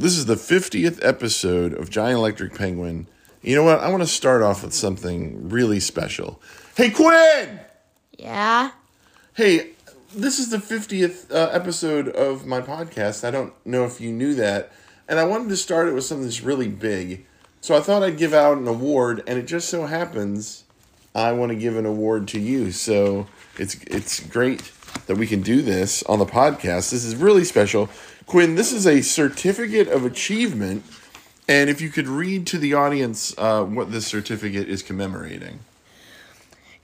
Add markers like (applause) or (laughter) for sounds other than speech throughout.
This is the 50th episode of Giant Electric Penguin. You know what? I want to start off with something really special. Hey, Quinn! Yeah. Hey, this is the 50th uh, episode of my podcast. I don't know if you knew that. And I wanted to start it with something that's really big. So I thought I'd give out an award, and it just so happens I want to give an award to you. So it's it's great that we can do this on the podcast. This is really special. Quinn, this is a certificate of achievement. And if you could read to the audience uh, what this certificate is commemorating.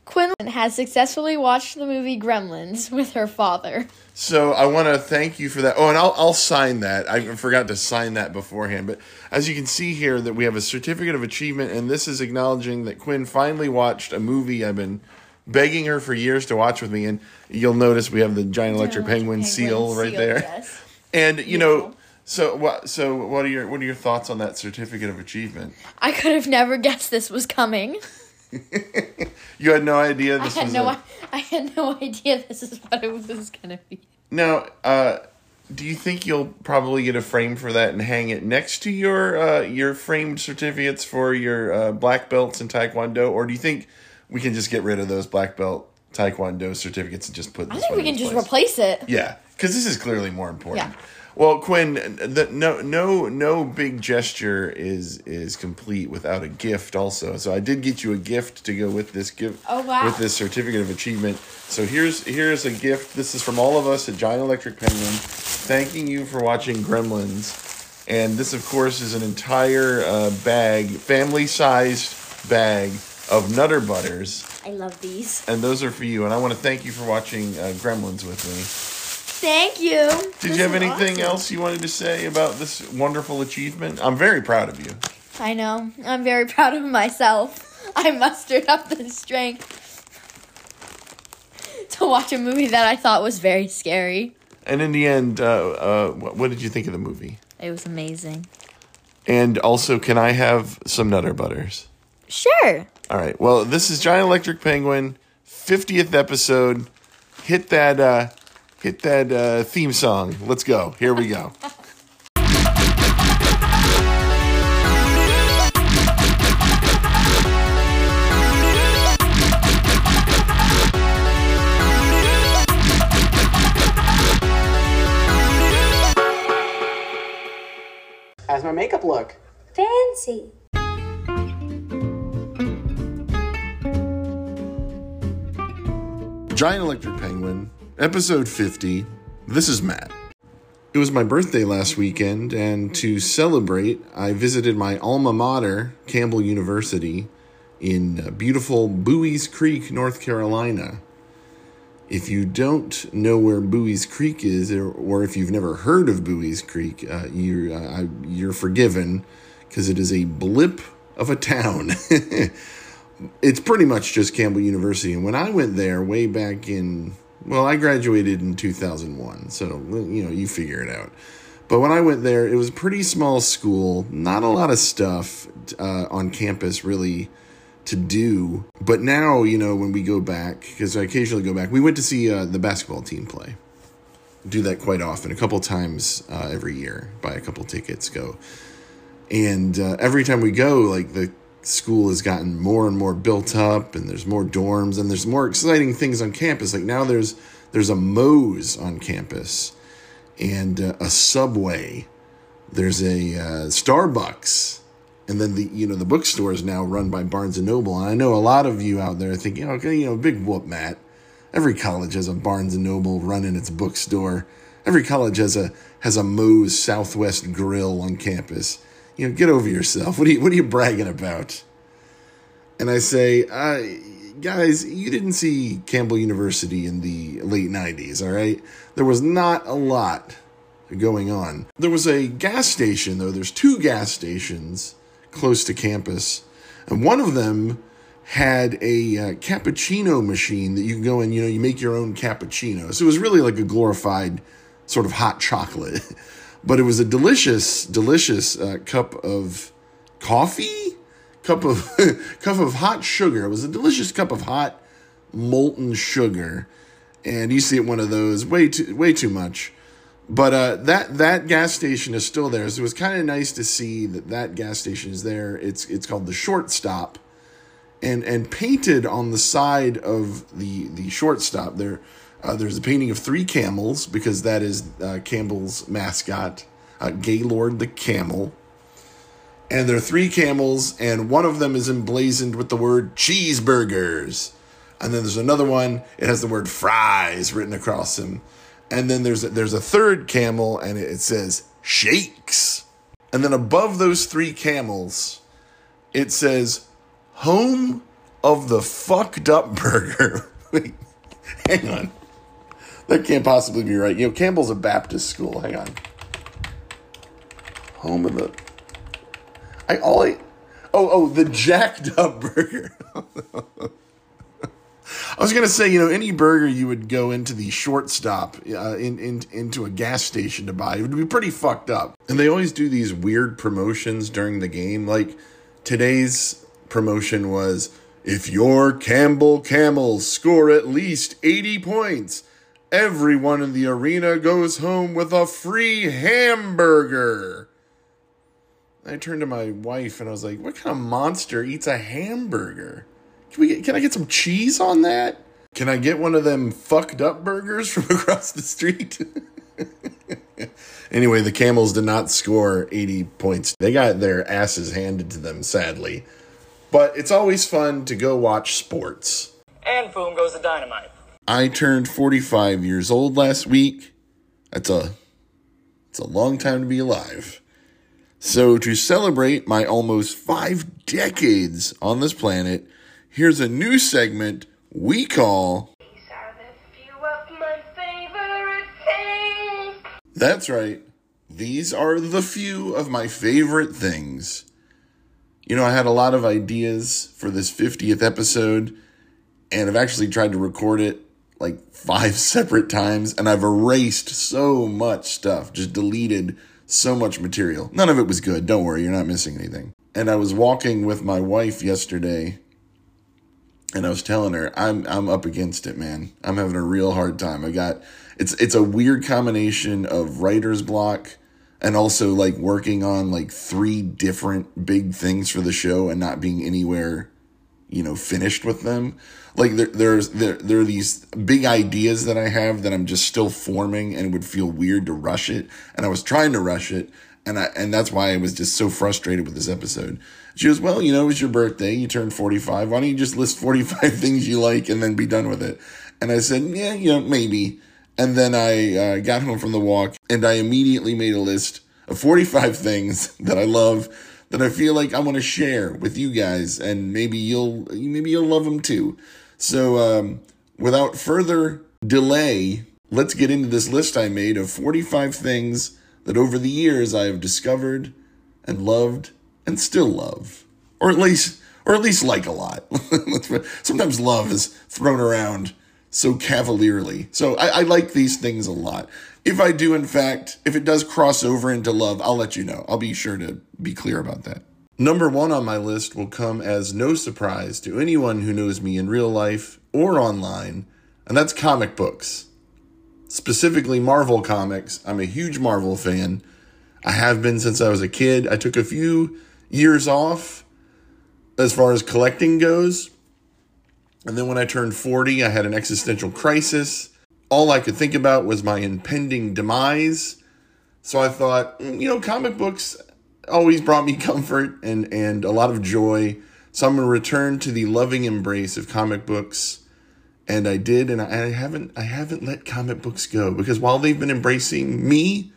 Quinlan has successfully watched the movie Gremlins with her father. So I want to thank you for that. Oh, and I'll I'll sign that. I forgot to sign that beforehand. But as you can see here, that we have a certificate of achievement, and this is acknowledging that Quinn finally watched a movie I've been begging her for years to watch with me. And you'll notice we have the giant electric penguin, Penguin seal right there. yes. (laughs) And you know, so what? So what are your what are your thoughts on that certificate of achievement? I could have never guessed this was coming. (laughs) (laughs) You had no idea I this had was no a, I, I had no idea this is what it was gonna be. Now, uh, do you think you'll probably get a frame for that and hang it next to your uh, your framed certificates for your uh, black belts in Taekwondo, or do you think we can just get rid of those black belt Taekwondo certificates and just put? I think we can just place? replace it. Yeah, because this is clearly more important. Yeah. Well, Quinn, the, no, no, no big gesture is is complete without a gift. Also, so I did get you a gift to go with this gift. Oh, wow. With this certificate of achievement. So here's here's a gift. This is from all of us at Giant Electric Penguin, thanking you for watching Gremlins. And this, of course, is an entire uh, bag, family sized bag of Nutter Butters. I love these. And those are for you. And I want to thank you for watching uh, Gremlins with me. Thank you. Did you have anything else you wanted to say about this wonderful achievement? I'm very proud of you. I know. I'm very proud of myself. I mustered up the strength to watch a movie that I thought was very scary. And in the end, uh, uh, what did you think of the movie? It was amazing. And also, can I have some Nutter Butters? Sure. All right. Well, this is Giant Electric Penguin, 50th episode. Hit that, uh, hit that uh, theme song. Let's go. Here we go. (laughs) How's my makeup look? Fancy. Giant Electric Penguin, episode 50. This is Matt. It was my birthday last weekend, and to celebrate, I visited my alma mater, Campbell University, in uh, beautiful Buies Creek, North Carolina. If you don't know where Buies Creek is, or, if you've never heard of Buies Creek, uh, you're, uh, you're forgiven because it is a blip of a town. (laughs) it's pretty much just Campbell University. And when I went there way back in, well, I graduated in 2001. So, you know, you figure it out. But when I went there, it was a pretty small school, not a lot of stuff uh, on campus really to do. But now, you know, when we go back, because I occasionally go back, we went to see uh, the basketball team play. Do that quite often, a couple times uh, every year, buy a couple tickets, go and uh, every time we go like the school has gotten more and more built up and there's more dorms and there's more exciting things on campus. Like now there's there's a Moe's on campus and uh, a subway. There's a uh, starbucks. And then the you know the bookstore is now run by barnes and noble. And i know a lot of you out there are thinking okay you know big whoop matt. Every college has a barnes and noble running its bookstore. Every college has a has a moe's southwest grill on campus you know get over yourself. What are you what are you bragging about? And i say uh, guys you didn't see campbell university in the late 90s all right? There was not a lot going on. There was a gas station though. There's two gas stations close to campus and one of them had a uh, cappuccino machine that you can go in you know you make your own cappuccino so it was really like a glorified sort of hot chocolate (laughs) but it was a delicious delicious uh, cup of coffee? Cup of (laughs) cup of hot sugar. It was a delicious cup of hot molten sugar. And you see it one of those way too way too much. But uh, that that gas station is still there, so it was kind of nice to see that that gas station is there. It's it's called the Shortstop, and and painted on the side of the the shortstop there. Uh, there's a painting of three camels because that is uh, Campbell's mascot, uh, Gaylord the camel. And there are three camels, and one of them is emblazoned with the word cheeseburgers. And then there's another one, it has the word fries written across him. And then there's a, there's a third camel, and it says shakes. And then above those three camels, it says home of the fucked up burger. (laughs) Wait, hang on. That can't possibly be right. You know, Campbell's a Baptist school. Hang on. Home of the. I all I. Oh, oh, the jacked up burger. (laughs) I was gonna say, you know, any burger you would go into the shortstop, uh, in, in into a gas station to buy, it would be pretty fucked up. And they always do these weird promotions during the game. Like today's promotion was, if your Campbell Camels score at least eighty points, everyone in the arena goes home with a free hamburger. I turned to my wife and I was like, "What kind of monster eats a hamburger?" Can we get, can I get some cheese on that? Can I get one of them fucked up burgers from (laughs) across the street? (laughs) anyway, the Camels did not score 80 points. They got their asses handed to them, sadly. But it's always fun to go watch sports. And boom goes the dynamite. I turned 45 years old last week. That's a it's a long time to be alive. So to celebrate my almost 5 decades on this planet, here's a new segment we call These are the few of my favorite things. That's right. These are the few of my favorite things. You know, I had a lot of ideas for this 50th episode, and I've actually tried to record it like five (laughs) separate times, and I've erased so much stuff, just deleted so much material. None of it was good. Don't worry, you're not missing anything. And I was walking with my wife yesterday, and I was telling her I'm I'm up against it, man. I'm having a real hard time. I got it's it's a weird combination of writer's block and also like working on like three different big things for the show and not being anywhere you know finished with them. Like there, there's there, there are these big ideas that i have that i'm just still forming and it would feel weird to rush it. And i was trying to rush it. And i and that's why i was just so frustrated with this episode. She goes well you know it was your birthday. You turned 45 why don't you just list 45 (laughs) things you like and then be done with it? And i said yeah you know maybe. And then i uh, got home from the walk and i immediately made a list of 45 (laughs) things that i love that I feel like I want to share with you guys, and maybe you'll maybe you'll love them too. So, um, without further delay, let's get into this list I made of 45 things that over the years I have discovered and loved and still love, or at least or at least like a lot. (laughs) Sometimes love is thrown around so cavalierly. So I, I like these things a lot. If I do, in fact, if it does cross over into love, I'll let you know. I'll be sure to be clear about that. Number one on my list will come as no surprise to anyone who knows me in real life or online, and that's comic books. Specifically, Marvel Comics. I'm a huge Marvel fan. I have been since I was a kid. I took a few years off as far as collecting goes. And then when I turned 40, I had an existential crisis all I could think about was my impending demise. So I thought, mm, you know, comic books always brought me (laughs) comfort and, and a lot of joy. So I'm going to return to the loving embrace of comic books. And I did, and I, I haven't I haven't let comic books go because while they've been embracing me,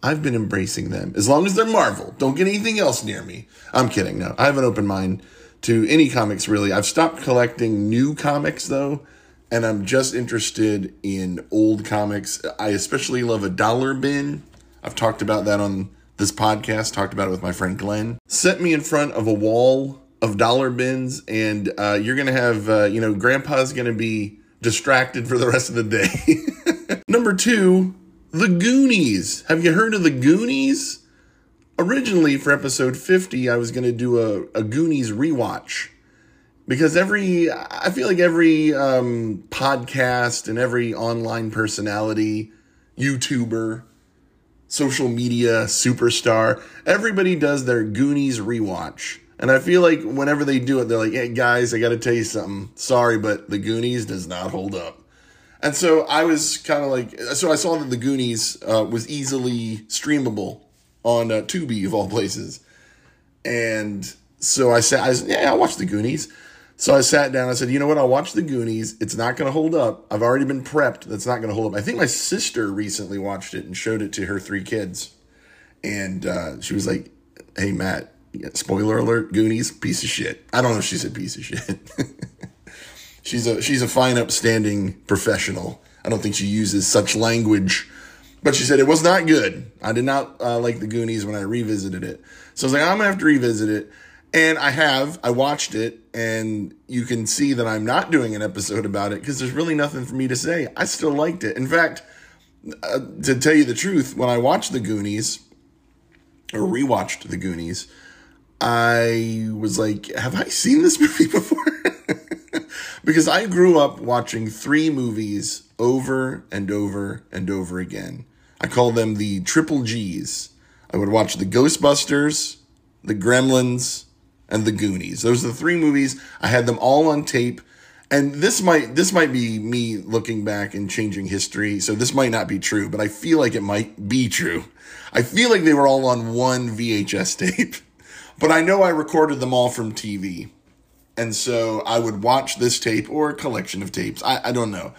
I've been embracing them. As long as they're Marvel, don't get anything else near me. I'm kidding. No, I have an open mind to any comics really. I've stopped collecting new comics though and I'm just interested in old comics. I especially love a dollar bin. I've talked about that on this podcast, talked about it with my friend Glenn. Set me in front of a wall of dollar bins, and uh, you're going to have, uh, you know, grandpa's going to be distracted for the rest of the day. (laughs) Number two, The Goonies. Have you heard of The Goonies? Originally, for episode 50, I was going to do a, a Goonies rewatch because every I feel like every um, podcast and every online personality, YouTuber social media superstar. Everybody does their Goonies rewatch. And I feel like whenever they do it, they're like, hey, guys, I got to tell you something. Sorry, but the Goonies does not hold up. And so I was kind of like, so I saw that the Goonies uh, was easily streamable on uh, Tubi, of all places. And so I said, I said, yeah, I'll watch the Goonies. So I sat down. I said, you know what? I'll watch the Goonies. It's not going to hold up. I've already been prepped. That's not going to hold up. I think my sister recently watched it and showed it to her three kids. And uh, she was like, hey, Matt, spoiler alert, Goonies, piece of shit. I don't know if she said piece of shit. (laughs) she's a she's a fine, upstanding professional. I don't think she uses such language. But she said it was not good. I did not uh, like the Goonies when I revisited it. So I was like, I'm gonna have to revisit it. And I have. I watched it, and you can see that I'm not doing an episode about it because there's really nothing for me to say. I still liked it. In fact, uh, to tell you the truth, when I watched the Goonies or rewatched the Goonies, I was like, have I seen this (laughs) movie before? (laughs) because I grew up watching three movies over and over and over again. I call them the triple G's. I would watch the Ghostbusters, the Gremlins, and the Goonies. Those are the three movies. I had them all on tape. And this might this might be me looking back and changing history. So this might not be true, but I feel like it might be true. I feel like they were all on one VHS tape. (laughs) But I know I recorded them all from TV. And so I would watch this tape or a collection of tapes. I, I don't know.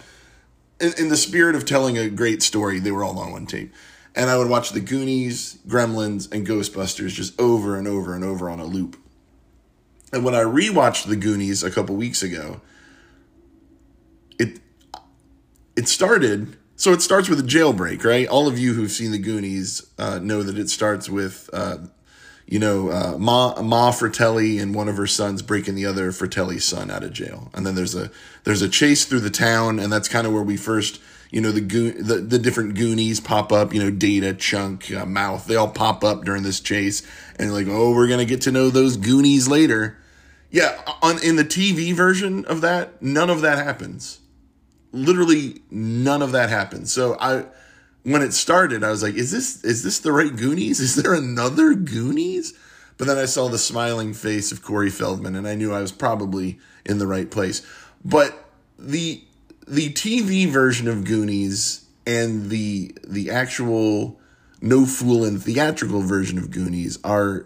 In, in the spirit of telling a great story, they were all on one tape. And I would watch the Goonies, Gremlins, and Ghostbusters just over and over and over on a loop. And when I rewatched the Goonies a couple weeks ago, it it started. So it starts with a jailbreak, right? All of you who've seen the Goonies uh, know that it starts with, uh, you know, uh, Ma Ma Fratelli and one of her sons breaking the other Fratelli's son out of jail, and then there's a there's a chase through the town, and that's kind of where we first. You know the, go- the the different Goonies pop up. You know Data, Chunk, uh, Mouth. They all pop up during this chase, and like, oh, we're gonna get to know those Goonies later. Yeah, on in the TV version of that, none of that happens. Literally none of that happens. So I when it started, I was like, is this is this the right Goonies? (laughs) Is there another Goonies? But then I saw the smiling face of Corey Feldman and I knew I was probably in the right place. But the the TV version of Goonies and the the actual no foolin' theatrical version of Goonies are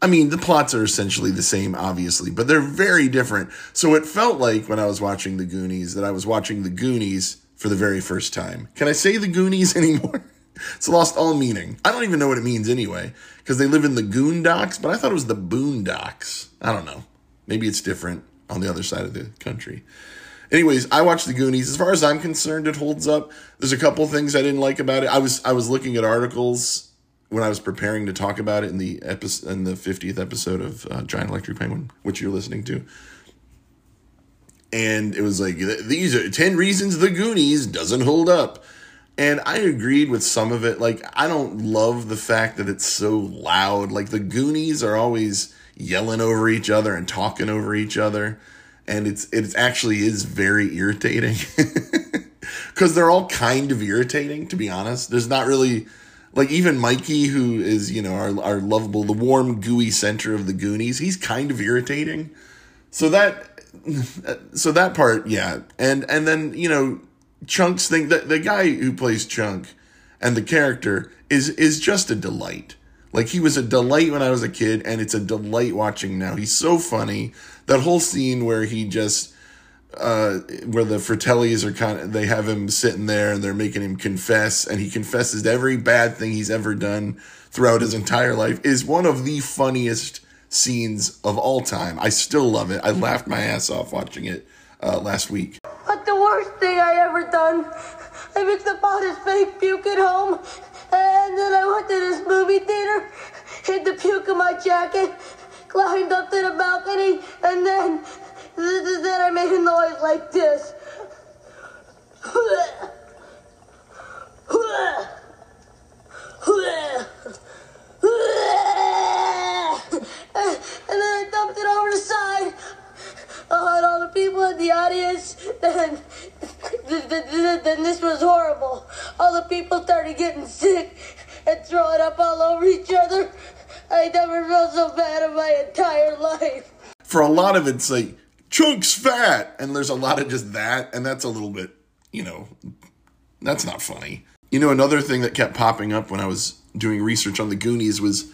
I mean, the plots are essentially the same, obviously, but they're very different. So it felt like when I was watching the Goonies that I was watching the Goonies for the very first time. Can I say the Goonies (laughs) anymore? it's lost all meaning. I don't even know what it means anyway, because they live in the Goondocks, but I thought it was the Boondocks. I don't know. Maybe it's different on the other side of the country. Anyways, I watched the Goonies. As far as I'm concerned, it holds up. There's a couple things I didn't like about it. I was I was looking at articles when I was preparing to talk about it in the episode in the 50th episode of uh, Giant Electric Penguin, which you're listening to. And it was like these are 10 reasons the Goonies doesn't hold up. And I agreed with some of it. Like I don't love the fact that it's so loud. Like the Goonies are always yelling over each other and talking over each other. And it's it actually is very irritating. (laughs) Cuz they're all kind of irritating to be honest. There's not really like even Mikey, who is you know our our lovable, the warm, gooey center of the Goonies, he's kind of irritating. So that (laughs) so that part, yeah, and and then you know Chunk's thing. The, the guy who plays Chunk and the character is is just a delight. Like he was a delight when I was a kid, and it's a delight watching now. He's so funny. That whole scene where he just uh, where the Fratellis are kind of, they have him sitting there and they're making him confess, and he confesses every bad thing he's ever done throughout his entire life, is one of the funniest scenes of all time. I still love it. I laughed my ass off watching it uh, last week. But the worst thing I ever done, I mixed up all this fake puke at home, and then I went to this movie theater, hid the puke in my jacket, climbed up to the balcony, and then then I made a noise like this. And then I dumped it over the side. And all the people in the audience, then, then, this was horrible. All the people started getting sick, and throwing up all over each other. I never felt so bad in my entire life. For a lot of it, like Chunk's fat, and there's a lot of just that, and that's a little bit, you know, that's not funny. You know, another thing that kept popping up when I was doing research on the Goonies was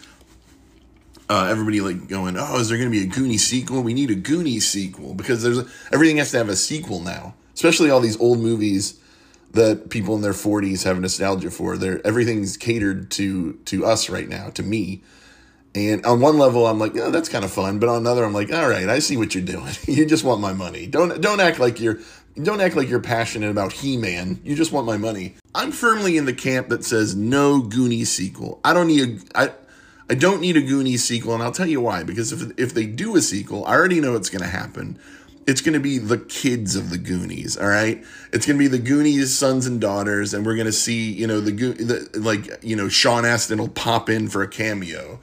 uh, everybody like going, "Oh, is there going to be a Goonie sequel? We need a Goonie sequel because there's a, everything has to have a sequel now, especially all these old movies that people in their 40s have nostalgia for. They're everything's catered to to us right now, to me." And on one level, I'm like, yeah, that's kind of fun. But on another, I'm like, all right, I see what you're doing. (laughs) you just want my money. Don't don't act like you're don't act like you're passionate about He-Man. You just want my money. I'm firmly in the camp that says no Goonies sequel. I don't need a I I don't need a Goonies sequel, and I'll tell you why. Because if if they do a sequel, I already know what's going to happen. It's going to be the kids of the Goonies, all right? It's going to be the Goonies sons and daughters, and we're going to see, you know, the, the like, you know, Sean Astin will pop in for a cameo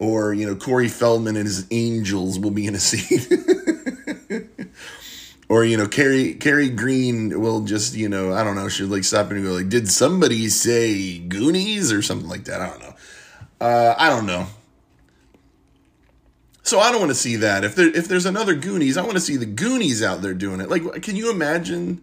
or you know Corey Feldman and his Angels will be in a scene. (laughs) or you know Kerri Kerri Green will just you know I don't know she'll like stop and go like did somebody say Goonies or something like that? I don't know. Uh, I don't know. So I don't want to see that. If there if there's another Goonies I want to see the Goonies out there doing it. Like can you imagine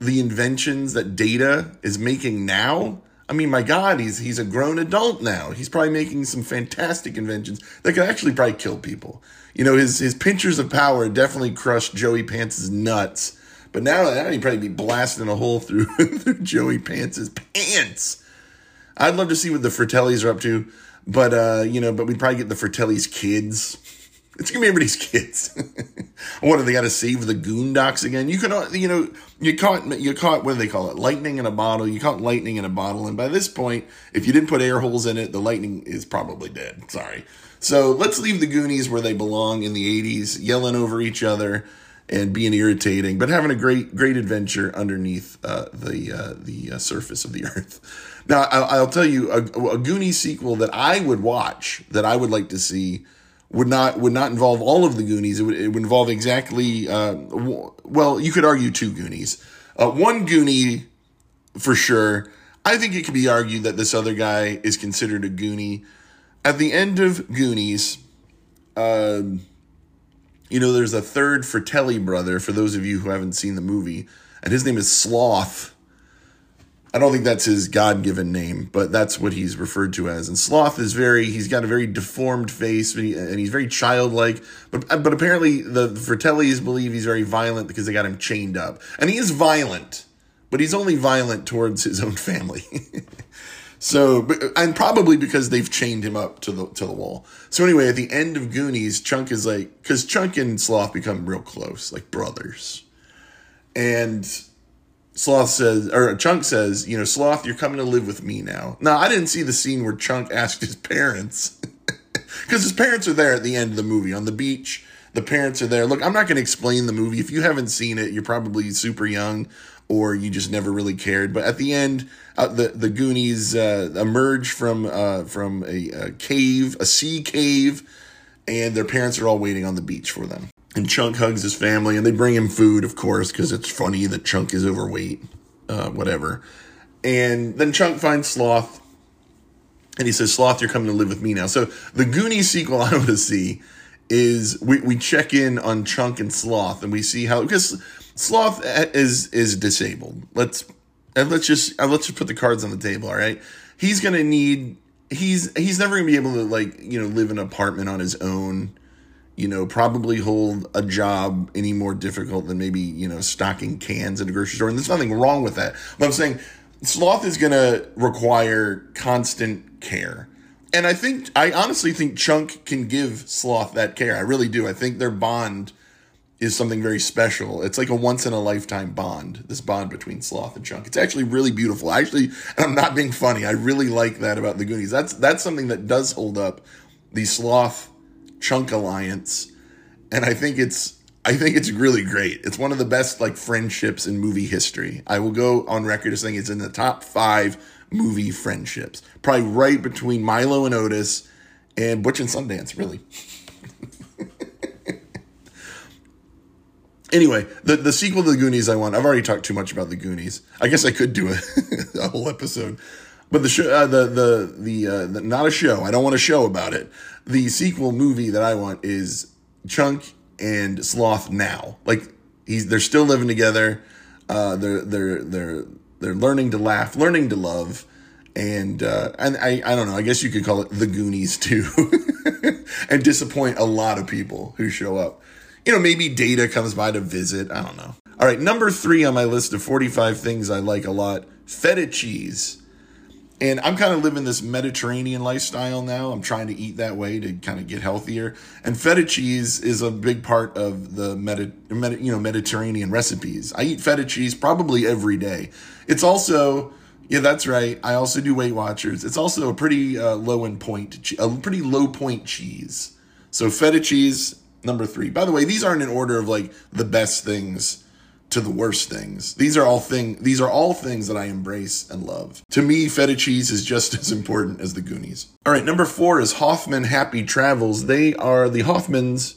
the inventions that Data is making now I mean, my God, he's he's a grown adult now. He's probably making some fantastic inventions that could actually probably kill people. You know, his his pinchers of power definitely crushed Joey Pants' nuts. But now, now he'd probably be blasting a hole through, (laughs) through Joey Pants' pants. I'd love to see what the Fratellis are up to, but uh, you know, but we'd probably get the Fratellis kids. It's gonna be everybody's kids. (laughs) what do they got to save the Goondocks again? You can, uh, you know, you caught you caught what do they call it? Lightning in a bottle. You caught lightning in a bottle, and by this point, if you didn't put air holes in it, the lightning is probably dead. Sorry. So let's leave the Goonies where they belong in the '80s, yelling over each other and being irritating, but having a great great adventure underneath uh, the uh, the uh, surface of the (laughs) earth. Now, I'll, I'll tell you a, a Goonies sequel that I would watch, that I would like to see would not would not involve all of the Goonies. It would, it would involve exactly uh, w- well, you could argue two Goonies. Uh, one Goonie for sure. I think it could be argued that this other guy is considered a Goonie. At the end of Goonies, uh, you know, there's a third Fratelli brother. For those of you who haven't seen the movie, and his name is Sloth I don't think that's his God given name, but that's what he's referred to as. And Sloth is very, he's got a very deformed face and he's very childlike. But, but apparently the Fratellis believe he's very violent because they got him chained up. And he is violent, but he's only violent towards his own family. (laughs) so, and probably because they've chained him up to the, to the wall. So anyway, at the end of Goonies, Chunk is like, because Chunk and Sloth become real close, like brothers. And Sloth says, or Chunk says, you know, Sloth, you're coming to live with me now. Now, I didn't see the scene where Chunk asked his parents, (laughs) because his parents are there at the end of the movie on the beach. The parents are there. Look, I'm not going to explain the movie. If you haven't seen it, you're probably super young or you just never really cared. But at the end, uh, the the Goonies uh, emerge from uh, from a, a cave, a sea cave, and their parents are all waiting on the beach for them. And Chunk hugs his family, and they bring him food, of course, because it's funny that Chunk is overweight, uh, whatever. And then Chunk finds Sloth, and he says, Sloth, you're coming to live with me now. So the Goonies sequel (laughs) I want to see is we, we check in on Chunk and Sloth, and we see how because Sloth is is disabled. Let's and let's just uh, let's just put the cards on the table. All right, he's gonna need he's he's never gonna be able to like you know live in an apartment on his own you know, probably hold a job any more difficult than maybe, you know, stocking cans at a grocery store. And there's nothing wrong with that. But I'm saying sloth is going to require constant care. And I think, I honestly think Chunk can give Sloth that care. I really do. I think their bond is something very special. It's like a once in a lifetime bond, this bond between Sloth and Chunk. It's actually really beautiful. I actually, and I'm not being funny, I really like that about the Goonies. That's, that's something that does hold up the Sloth Chunk Alliance, and I think it's I think it's really great. It's one of the best like friendships in movie history. I will go on record as saying it's in the top five movie friendships, probably right between Milo and Otis and Butch and Sundance. Really. (laughs) anyway, the, the sequel to the Goonies I want. I've already talked too much about the Goonies. I guess I could do a, (laughs) a whole episode. But the show, uh, the the the, uh, the not a show. I don't want a show about it. The sequel movie that I want is Chunk and Sloth now. Like he's they're still living together. Uh, they're they're they're they're learning to laugh, learning to love, and uh, and I I don't know. I guess you could call it the Goonies too, (laughs) and disappoint a lot of people who show up. You know, maybe Data comes by to visit. I don't know. All right, number three on my list of 45 things I like a lot feta cheese. And I'm kind of living this Mediterranean lifestyle now. I'm trying to eat that way to kind of get healthier. And feta cheese is a big part of the Medi- Medi- you know Mediterranean recipes. I eat feta cheese probably every day. It's also yeah, that's right. I also do Weight Watchers. It's also a pretty uh, low end point, a pretty low point cheese. So feta cheese number three. By the way, these aren't in order of like the best things to the worst things. These are all thing these are all things that I embrace and love. To me, feta cheese is just (laughs) as important as the Goonies. All right, number 4 is Hoffman Happy Travels. They are the Hoffmans.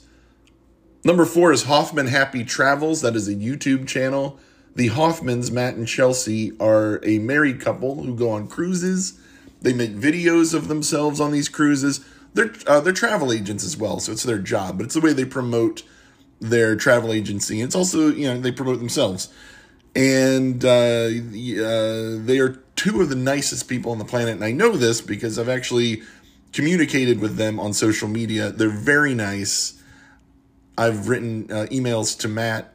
Number 4 is Hoffman Happy Travels. That is a YouTube channel. The Hoffmans, Matt and Chelsea, are a married couple who go on cruises. They make videos of themselves on these cruises. They're uh, they're travel agents as well, so it's their job, but it's the way they promote their travel agency. It's also, you know, they promote themselves. And uh, uh, they are two of the nicest people on the planet. And I know this because I've actually communicated with them on social media. They're very nice. I've written uh, emails to Matt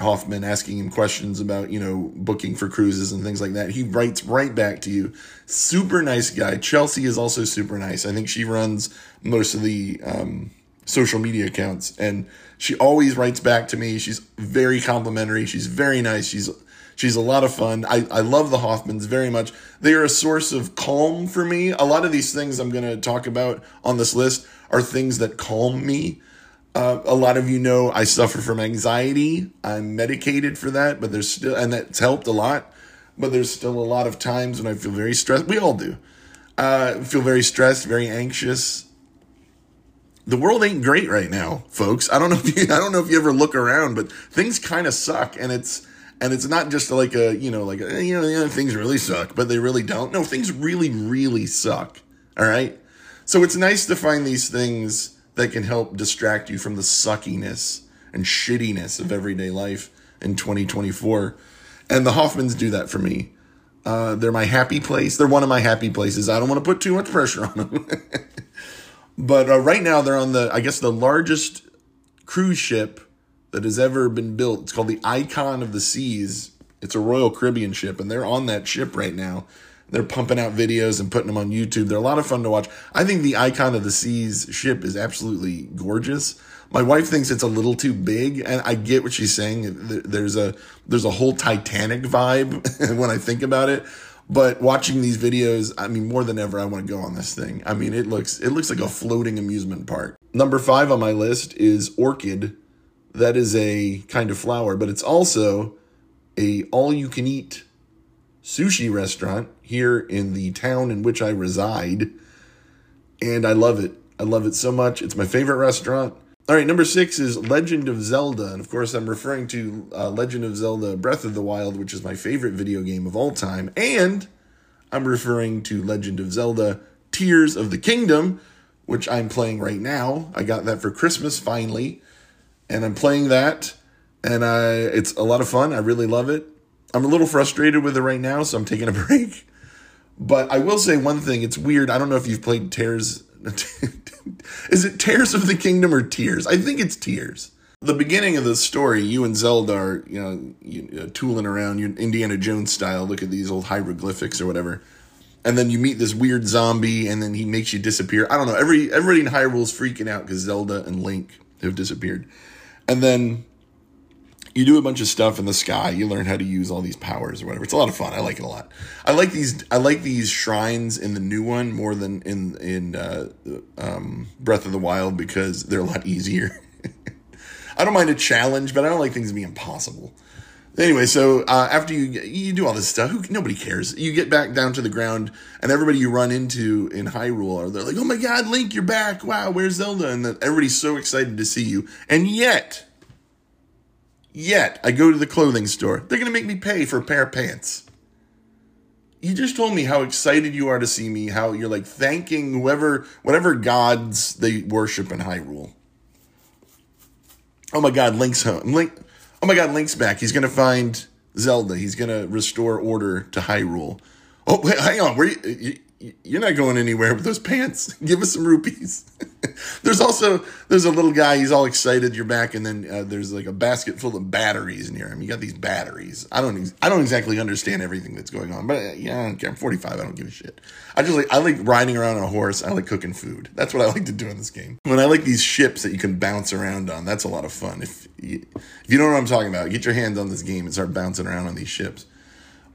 Hoffman asking him questions about, you know, booking for cruises and things like that. He writes right back to you. Super nice guy. Chelsea is also super nice. I think she runs most of the um, social media accounts and she always writes back to me. She's very complimentary. She's very nice. She's she's a lot of fun. I, I love the Hoffmans very much. They are a source of calm for me. A lot of these things I'm going to talk about on this list are things that calm me. Uh, a lot of you know I suffer from anxiety. I'm medicated for that, but there's still, and that's helped a lot. But there's still a lot of times when I feel very stressed. We all do. Uh, feel very stressed, very anxious the world ain't great right now, folks. I don't know if you (laughs) I don't know if you ever look around, but things kind of suck, and it's and it's not just like a you know like a, you know, you know things really suck, but they really don't. No, things really really suck. All right, so it's nice to find these things that can help distract you from the suckiness and shittiness of everyday life in 2024, and the Hoffmans do that for me. Uh, they're my happy place. They're one of my happy places. I don't want to put too much pressure on them. (laughs) But uh, right now they're on the, I guess, the largest cruise ship that has ever been built. It's called the Icon of the Seas. It's a Royal Caribbean ship, and they're on that ship right now. They're pumping out videos and putting them on YouTube. They're a lot of fun to watch. I think the Icon of the Seas ship is absolutely gorgeous. My wife thinks it's a little too big, and I get what she's saying. There's a there's a whole Titanic vibe (laughs) when I think about it. But watching these videos, I mean, more than ever, I want to go on this thing. I mean, it looks it looks like a floating amusement park. Number five on my list is orchid. That is a kind of flower, but it's also a all you can eat sushi restaurant here in the town in which I reside, and I love it. I love it so much. It's my favorite restaurant. All right, number six is Legend of Zelda. And of course, I'm referring to uh, Legend of Zelda Breath of the Wild, which is my favorite video game of all time. And I'm referring to Legend of Zelda Tears of the Kingdom, which I'm playing right now. I got that for Christmas finally. And I'm playing that. And I, it's a lot of fun. I really love it. I'm a little frustrated with it right now, so I'm taking a (laughs) break. But I will say one thing it's weird. I don't know if you've played Tears (laughs) Is it Tears of the Kingdom or Tears? I think it's Tears. The beginning of the story, you and Zelda are, you know, you, uh, tooling around, you Indiana Jones style. Look at these old hieroglyphics or whatever. And then you meet this weird zombie, and then he makes you disappear. I don't know. Every everybody in Hyrule is freaking out because Zelda and Link have disappeared. And then you do a bunch of stuff in the sky. You learn how to use all these powers or whatever. It's a lot of fun. I like it a lot. I like these. I like these shrines in the new one more than in in uh, um, Breath of the Wild because they're a lot easier. (laughs) I don't mind a challenge, but I don't like things to be impossible. Anyway, so uh, after you you do all this stuff, who, nobody cares. You get back down to the ground, and everybody you run into in Hyrule are they're like, "Oh my God, Link, you're back! Wow, where's Zelda?" And everybody's so excited to see you, and yet Yet, I go to the clothing store. They're going to make me pay for a pair of pants. you just told me how excited you are to see me, how you're like thanking whoever, whatever gods they worship in Hyrule. Oh my God, Link's home. Link. Oh my God, Link's back. He's gonna find Zelda. He's gonna restore order to Hyrule. Oh, wait, hang on. Where you, you're not going anywhere with those pants. (laughs) Give us some rupees. (laughs) there's also there's a little guy. He's all excited. You're back, and then uh, there's like a basket full of batteries near him. You got these batteries. I don't I don't exactly understand everything that's going on, but uh, yeah, I don't care. I'm 45. I don't give a shit. I just like I like riding around on a horse. I like cooking food. That's what I like to do in this game. When I like these ships that you can bounce around on, that's a lot of fun. If you, if you don't know what I'm talking about, get your hands on this game and start bouncing around on these ships.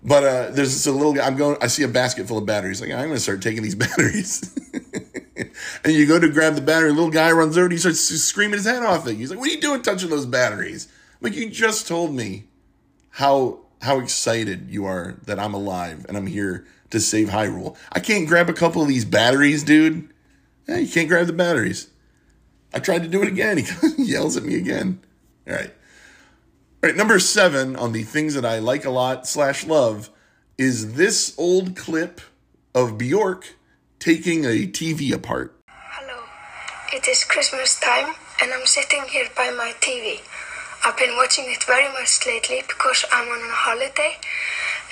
But uh, there's this little guy. I'm going. I see a basket full of batteries. Like I'm going to start taking these (laughs) batteries. and you go to grab the battery. little guy runs over. and he starts screaming his head off. It. He's like, "What are you doing, touching those batteries?" I'm like you just told me how how excited you are that I'm alive and I'm here to save Hyrule. I can't grab a couple of these batteries, dude. You can't grab the batteries. I tried to do it again. (laughs) He yells at me again. All right. All right, number seven on the things that I like a lot slash love is this old clip of Bjork taking a TV apart. Hello, it is Christmas time and I'm sitting here by my TV. I've been watching it very much lately because I'm on a holiday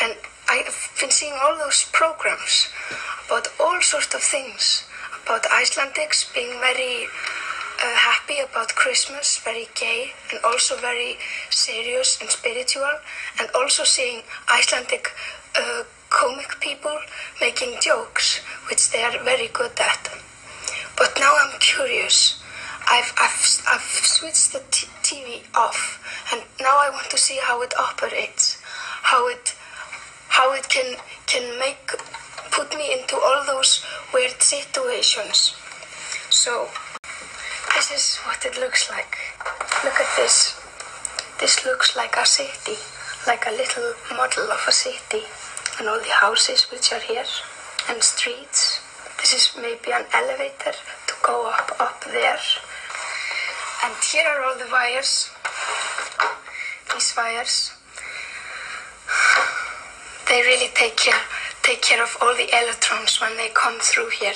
and I've been seeing all those programs about all sorts of things about Icelandics being very uh, happy about Christmas, very gay, and also very serious and spiritual, and also seeing Icelandic uh, comic people making jokes, which they are very good at. But now I'm curious. I've, I've, I've switched the TV off, and now I want to see how it operates, how it, how it can can make put me into all those weird situations. So this is what it looks like. Look at this. This looks like a city, like a little model of a city, and all the houses which are here, and streets. This is maybe an elevator to go up, up there. And here are all the wires. These wires. They really take care, take care of all the electrons when they come through here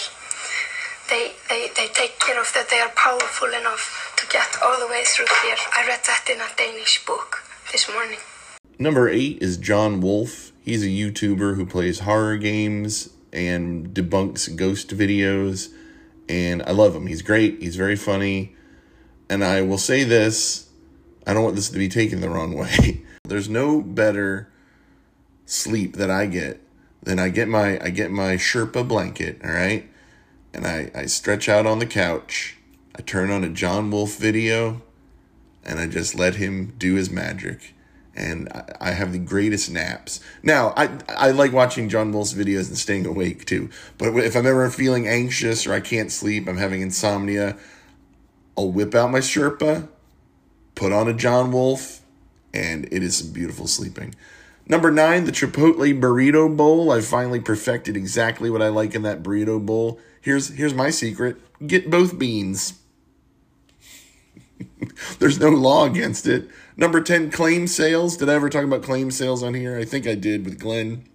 they, they, they take care of that they are powerful enough to get all the way through here. I read that in a Danish book this morning. Number eight is John Wolfe. He's a YouTuber who plays horror games and debunks ghost videos. And I love him. He's great. He's very funny. And I will say this I don't want this to be taken the wrong way. (laughs) There's no better sleep that I get than I get my I get my Sherpa blanket, all right? And I, I stretch out on the couch. I turn on a John Wolfe video and I just let him do his magic. And I, I have the greatest naps. Now, I, I like watching John Wolfe's videos and staying awake too. But if I'm ever feeling anxious or I can't sleep, I'm having insomnia, I'll whip out my Sherpa, put on a John Wolfe, and it is some beautiful sleeping. Number nine, the Chipotle Burrito Bowl. I finally perfected exactly what I like in that burrito bowl. Here's here's my secret. Get both beans. (laughs) There's no law against it. Number 10, claim sales. Did I ever talk about claim sales on here? I think I did with Glenn.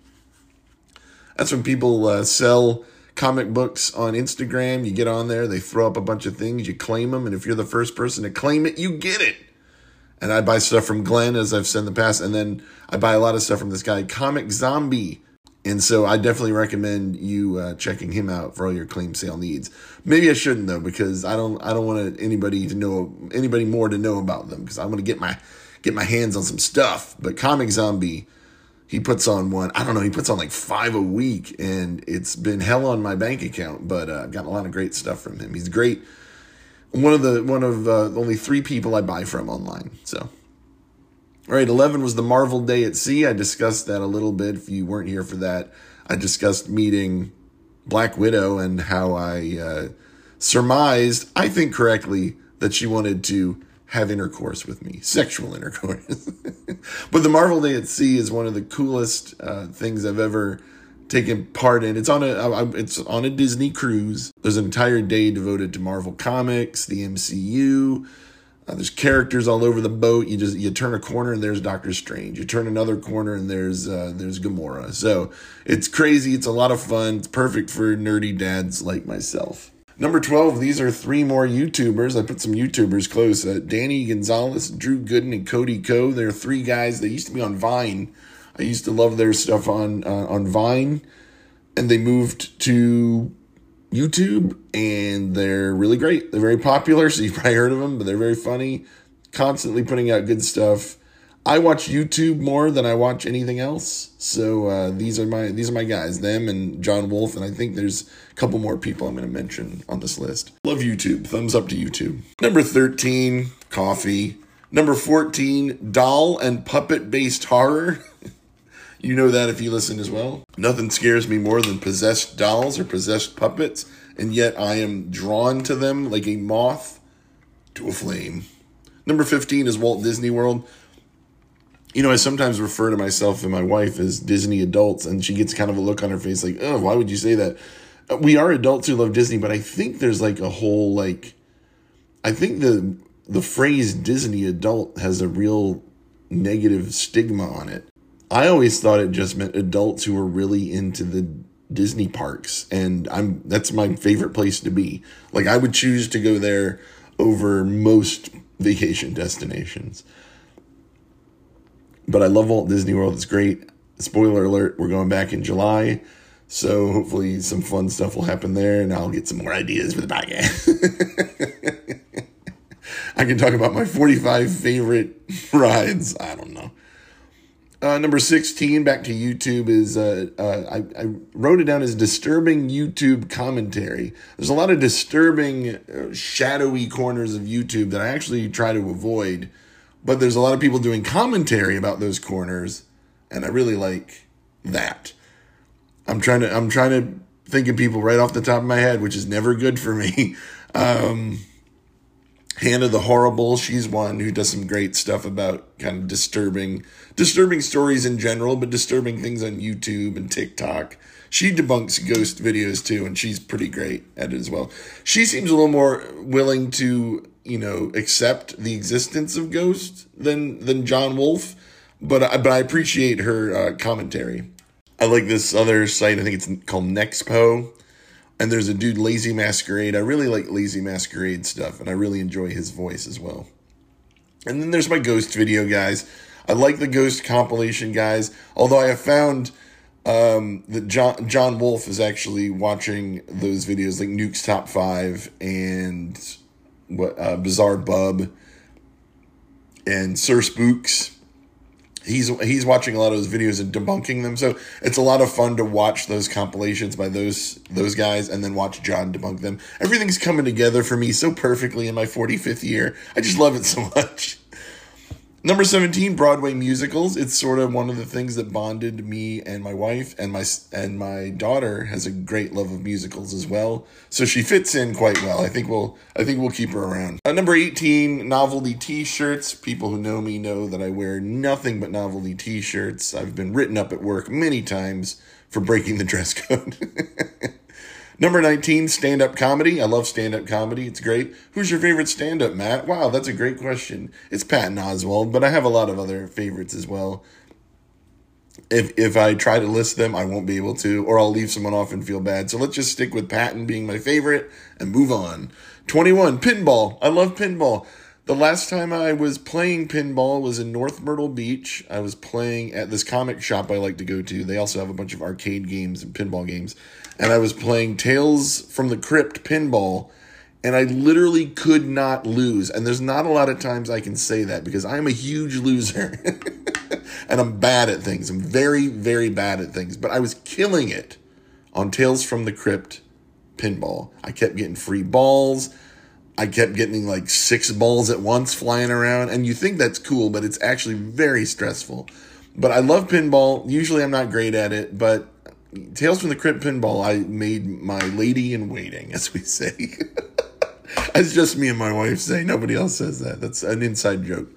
That's when people uh, sell comic books on Instagram. You get on there, they throw up a bunch of things, you claim them, and if you're the first person to claim it, you get it. And I buy stuff from Glenn, as I've said in the past, and then I buy a lot of stuff from this guy, Comic Zombie. And so I definitely recommend you uh, checking him out for all your claim sale needs. Maybe I shouldn't though because I don't I don't want anybody to know anybody more to know about them because I want to get my get my hands on some stuff. But Comic Zombie, he puts on one. I don't know. He puts on like five a week, and it's been hell on my bank account. But uh, I've gotten a lot of great stuff from him. He's great. One of the one of uh, only three people I buy from online. So all right, 11 was the Marvel Day at Sea. I discussed that a little bit. If you weren't here for that, I discussed meeting Black Widow and how I uh, surmised, I think correctly, that she wanted to have intercourse with me, sexual intercourse. (laughs) but the Marvel Day at Sea is one of the coolest uh, things I've ever taken part in. It's on a it's on a Disney cruise. There's an entire day devoted to Marvel Comics, the MCU, Uh, there's characters all over the boat. You just you turn a corner and there's Doctor Strange. You turn another corner and there's uh, there's Gamora. So it's crazy. It's a lot of fun. It's perfect for nerdy dads like myself. Number 12, these are three more YouTubers. I put some YouTubers close. Uh, Danny Gonzalez, Drew Gooden, and Cody Ko. They're three guys. They used to be on Vine. I used to love their stuff on uh, on Vine, and they moved to YouTube, and they're really great. They're very popular, (laughs) so you've probably heard of them, but they're very funny. Constantly putting out good stuff. I watch YouTube more than I watch anything else. So uh, these are my these are my guys, them and John Wolfe, and I think there's a couple more people I'm going to mention on this list. Love YouTube. Thumbs up to YouTube. Number 13, coffee. Number 14, doll and puppet based horror. (laughs) you know that if you listen as well. Nothing scares me more than possessed dolls or possessed puppets, and yet I am drawn to them like a moth to a flame. Number 15 is Walt Disney World you know, I sometimes refer to myself and my wife as Disney adults, and she gets kind of a look on her face like, oh, why would you say that? Uh, we are adults who love Disney, but I think there's like a whole like, I think the the phrase Disney adult has a real negative stigma on it. I always thought it just meant adults who were really into the Disney parks, and I'm that's my favorite place to be. Like I would choose to go there over most (laughs) vacation destinations. But I love Walt Disney World. It's great. Spoiler alert, we're going back in July. So hopefully some fun stuff will happen there and I'll get some more ideas for the podcast. (laughs) I can talk about my 45 favorite (laughs) rides. I don't know. Uh, number 16, back to YouTube, is uh, uh, I, I, wrote it down as disturbing YouTube commentary. There's a lot of disturbing, uh, shadowy corners of YouTube that I actually try to avoid but there's a lot of people doing commentary about those corners, and I really like that. I'm trying to I'm trying to think of people right off the top of my head, which is never good for me. (laughs) Um, Hannah the Horrible, she's one who does some great stuff about kind of disturbing disturbing stories in general, but disturbing things on YouTube and TikTok. She debunks ghost videos too, and she's pretty great at it as well. She seems a little more willing to you know accept the existence of ghosts than than John Wolfe, but I, but I appreciate her uh, commentary. I like this other site. I think it's called Nexpo, and there's a dude Lazy Masquerade. I really like Lazy Masquerade stuff, and I really enjoy his voice as well. And then there's my ghost video guys. I like the ghost compilation guys, although I have found um, that John John Wolfe is actually watching those videos like Nuke's Top Five and what uh, Bizarre Bub and Sir Spooks. He's he's watching a lot of those videos and debunking them. So it's a lot of fun to watch those compilations by those those guys and then watch John debunk them. Everything's coming together for me so perfectly in my 45th year. I just love it so (laughs) much. Number 17, Broadway musicals. It's sort of one of the things that bonded me and my wife and my and my daughter has a great love of musicals as well. So she fits in quite well. I think we'll I think we'll keep her around. Uh, number 18, novelty t-shirts. People who know me know that I wear nothing but novelty t-shirts. I've been written up at work many times for breaking the dress code. (laughs) Number 19, stand up comedy. I love stand up comedy. It's great. Who's your favorite stand up, Matt? Wow, that's a great question. It's Patton Oswalt, but I have a lot of other favorites as well. If, if I try to list them, I won't be able to, or I'll leave someone off and feel bad. So let's just stick with Patton being my favorite and move on. 21, pinball. I love pinball. The last time I was playing pinball was in North Myrtle Beach. I was playing at this comic shop I like to go to. They also have a bunch of arcade games and pinball games. And I was playing Tales from the Crypt pinball, and I literally could not lose. And there's not a lot of times I can say that because I'm a huge loser. (laughs) and I'm bad at things. I'm very, very bad at things. But I was killing it on Tales from the Crypt pinball. I kept getting free balls. I kept getting like six balls at once flying around, and you think that's cool, but it's actually very stressful. But I love pinball. Usually I'm not great at it, but Tales from the Crypt pinball, I made my lady in waiting, as we say. (laughs) That's just me and my wife say. Nobody else says that. That's an inside joke.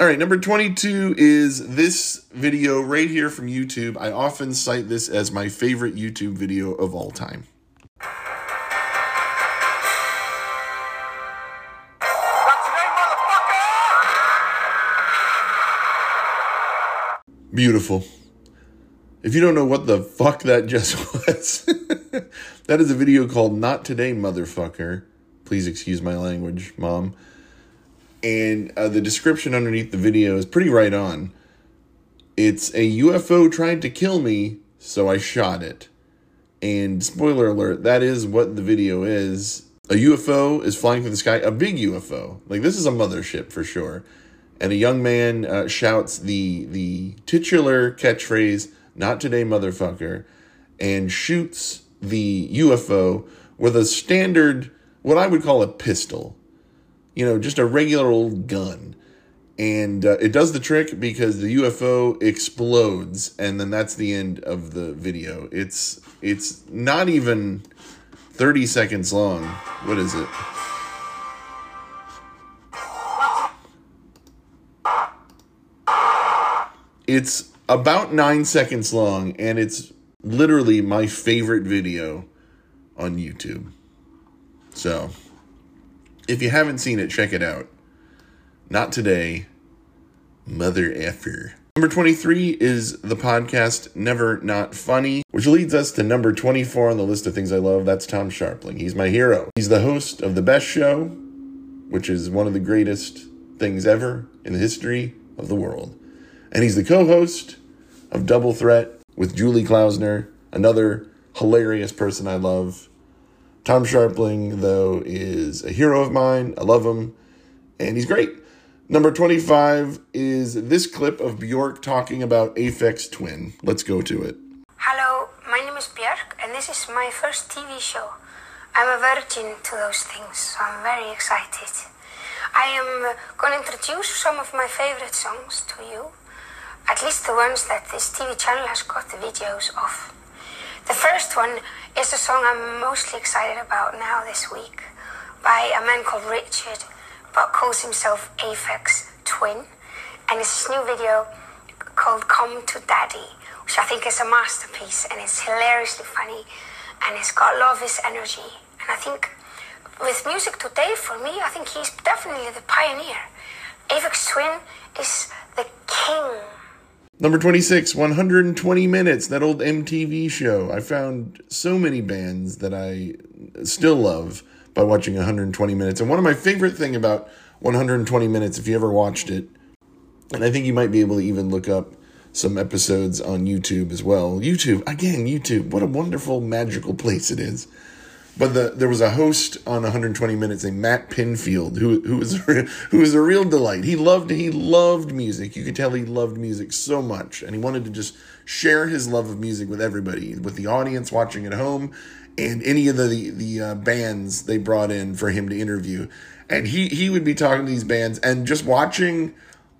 All right, number 22 is this video right here from YouTube. I often cite this as my favorite YouTube video of all time. Beautiful. If you don't know what the fuck that just (laughs) was, that is a video called Not Today, Motherfucker. Please excuse my language, Mom. And uh, the description underneath the video is pretty right on. It's a UFO tried to kill me, so I shot it. And spoiler alert, that is what the video is. A UFO is flying through the sky, a big UFO. Like this is a mothership for sure. And a young man uh, shouts the the titular catchphrase, "Not today, motherfucker," and shoots the UFO with a standard, what I would call a pistol. You know, just a regular old gun and uh, it does the trick because the UFO explodes, and then that's the end of the video. It's it's not even thirty seconds long. What is it? It's about nine seconds long, and it's literally my favorite video on YouTube. So, if you haven't seen it, check it out. Not today, mother effer. Number 23 is the podcast Never Not Funny, which leads us to number 24 on the list of things I love. That's Tom Scharpling. He's my hero. He's the host of The Best Show, which is one of the greatest things ever in the history of the world. And he's the co host of Double Threat with Julie Klausner, another hilarious person I love. Tom Scharpling, though, is a hero of mine. I love him, and he's great. Number 25 is this clip of Bjork talking about Aphex Twin. Let's go to it. Hello, my name is Björk, and this is my first TV show. I'm a virgin to those things, so I'm very excited. I am going to introduce some of my favorite songs to you, at least the ones that this TV channel has got the videos of. The first one is a song I'm mostly excited about now this week by a man called Richard but calls himself Aphex Twin, and it's a new video called Come to Daddy, which I think is a masterpiece and it's hilariously funny and it's got a lot of his energy. And I think with music today, for me, I think he's definitely the pioneer. Aphex Twin is the king. Number 26, 120 Minutes, that old MTV show. I found so many bands that I still love by watching 120 minutes. And one of my favorite thing about 120 minutes, if you ever watched it, and I think you might be able to even look up some episodes on YouTube as well. YouTube, again, YouTube, what a wonderful, magical place it is. But the, there was a host on 120 Minutes named Matt Pinfield, who who was who was a real delight. He loved he loved music. You could tell he loved music so much, and he wanted to just share his love of music with everybody, with the audience watching at home, and any of the the uh, bands they brought in for him to interview. And he he would be talking to these bands and just watching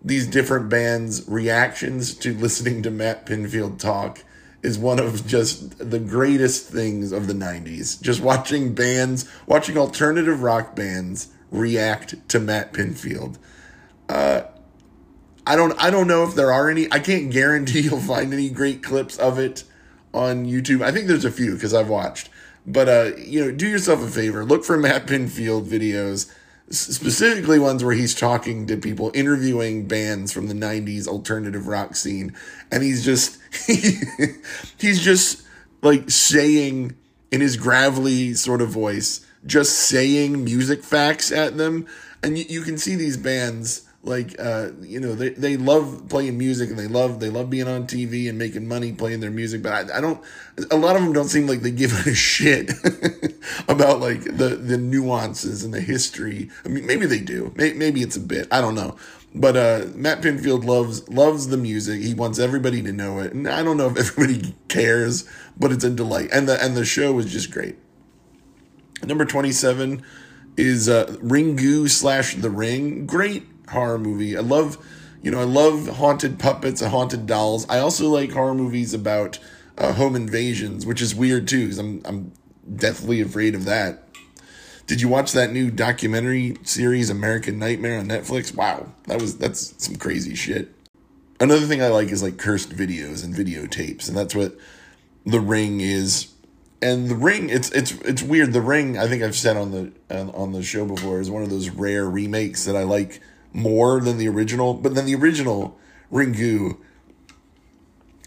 these different bands' reactions to listening to Matt Pinfield talk is one of just the greatest things of the 90s. Just watching bands, watching alternative rock bands react to Matt Pinfield. Uh, I don't I don't know if there are any. I can't guarantee (laughs) you'll find any great clips of it on YouTube. I think there's a few because I've watched. But uh, you know, do yourself a favor. Look for Matt Pinfield videos, specifically ones where he's talking to people, interviewing bands from the '90s alternative rock scene, and he's just he, (laughs) he's just like saying in his gravelly sort of voice, just saying music facts at them, and you, you can see these bands like uh, you know they, they love playing music and they love they love being on TV and making money playing their music but I, I don't a lot of them don't seem like they give a (laughs) shit about like the the nuances and the history. I mean maybe they do. Maybe, it's a bit. I don't know. But uh, Matt Pinfield loves loves the music. He wants everybody to know it. And I don't know if (laughs) everybody cares but it's a delight. And the and the show is just great. Number 27 is uh, Ringu slash The Ring. Great horror movie. I love, you know, I love haunted puppets and haunted dolls. I also like horror movies about uh, home invasions, which is weird too, because I'm I'm deathly afraid of that. Did you watch that new documentary series American Nightmare on Netflix? Wow, that was that's some crazy shit. Another thing I like is like cursed videos and videotapes, and that's what The Ring is. And The Ring, it's it's it's weird. The Ring, I think I've said on the on the show before, is one of those rare remakes that I like more than the original. But then the original Ringu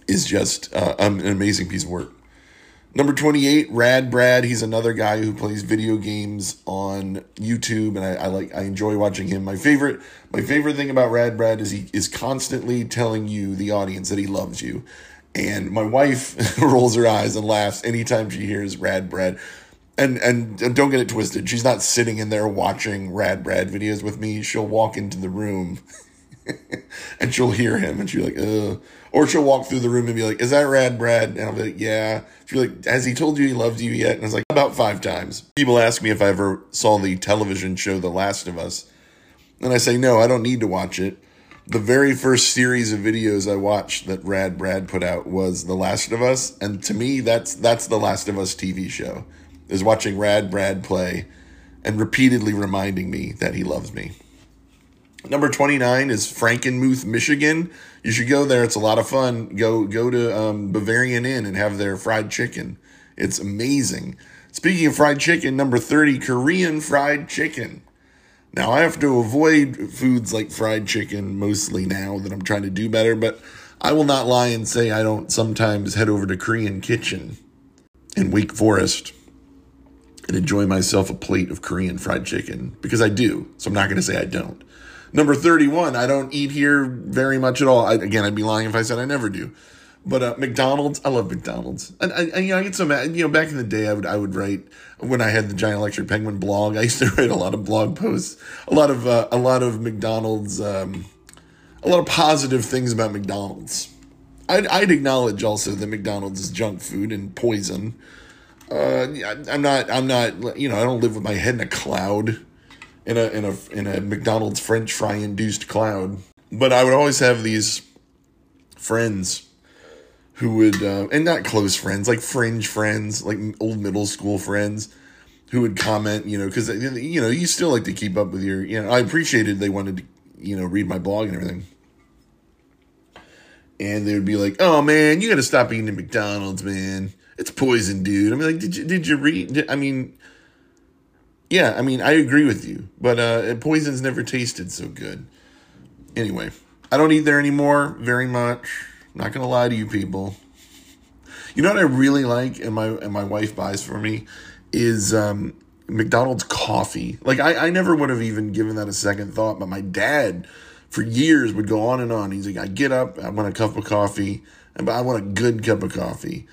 is just uh, an amazing piece of work. Number 28, Rad Brad. He's another guy who plays video games on YouTube, and I, I, like I enjoy watching him. My favorite my favorite thing about Rad Brad is he is constantly telling you, the audience, that he loves you. And my wife (laughs) rolls her eyes and laughs anytime she hears Rad Brad. And, and and don't get it twisted. She's not sitting in there watching Rad Brad videos with me. She'll walk into the room (laughs) and she'll hear him and she'll be like, ugh. Or she'll walk through the room and be like, Is that Rad Brad? And I'll be like, Yeah. She'll be like, Has he told you he loves you yet? And I was like, About five times. People ask me if I ever saw the television show The Last of Us. And I say, No, I don't need to watch it. The very first series of videos I watched that Rad Brad put out was The Last of Us. And to me, that's that's the Last of Us TV show. Is watching Rad Brad play and repeatedly reminding me that he loves me. Number 29 is Frankenmuth, Michigan. You should go there. It's a lot of fun. Go go to um, Bavarian Inn and have their fried chicken. It's amazing. Speaking of fried chicken, number 30, Korean fried chicken. Now, I have to avoid foods like fried chicken mostly now that I'm trying to do better, but I will not lie and say I don't sometimes head over to Korean Kitchen in Wake Forest and enjoy myself a plate of Korean fried chicken because I do. So I'm not going to say I don't. Number 31, I don't eat here very much at all. I, again, I'd be lying if I said I never do. But uh, McDonald's, I love McDonald's, and, and, you know I get so mad. You know, back in the day, I would I would write when I had the Giant Electric Penguin blog. (laughs) I used to write a lot of blog posts, a lot of uh, a lot of McDonald's, um, a lot of positive things about McDonald's. I'd, I'd acknowledge also that McDonald's is junk food and poison. Uh, I'm not I'm not you know I don't live with my head in a cloud in a in a in a McDonald's French fry induced cloud. But I would always have these friends who would uh, and not close friends, like fringe friends, like old middle school friends who would comment, you know, because you know you still like to keep up with your, you know, I appreciated they wanted to, you know, read my blog and everything. And they would be like, "Oh man, you got to stop eating at McDonald's, man. It's poison, dude." I mean, like, did you did you read? Did, I mean, yeah, I mean, I agree with you, but uh, poison's never tasted so good. Anyway, I don't eat there anymore very much. not gonna lie to you people. You know what I really like, and my and my wife buys for me, is um, McDonald's coffee. Like I, I never would have even given that a second thought, but my dad, for years, would go on and on. He's like, I get up, I want a cup of coffee, and I want a good cup of coffee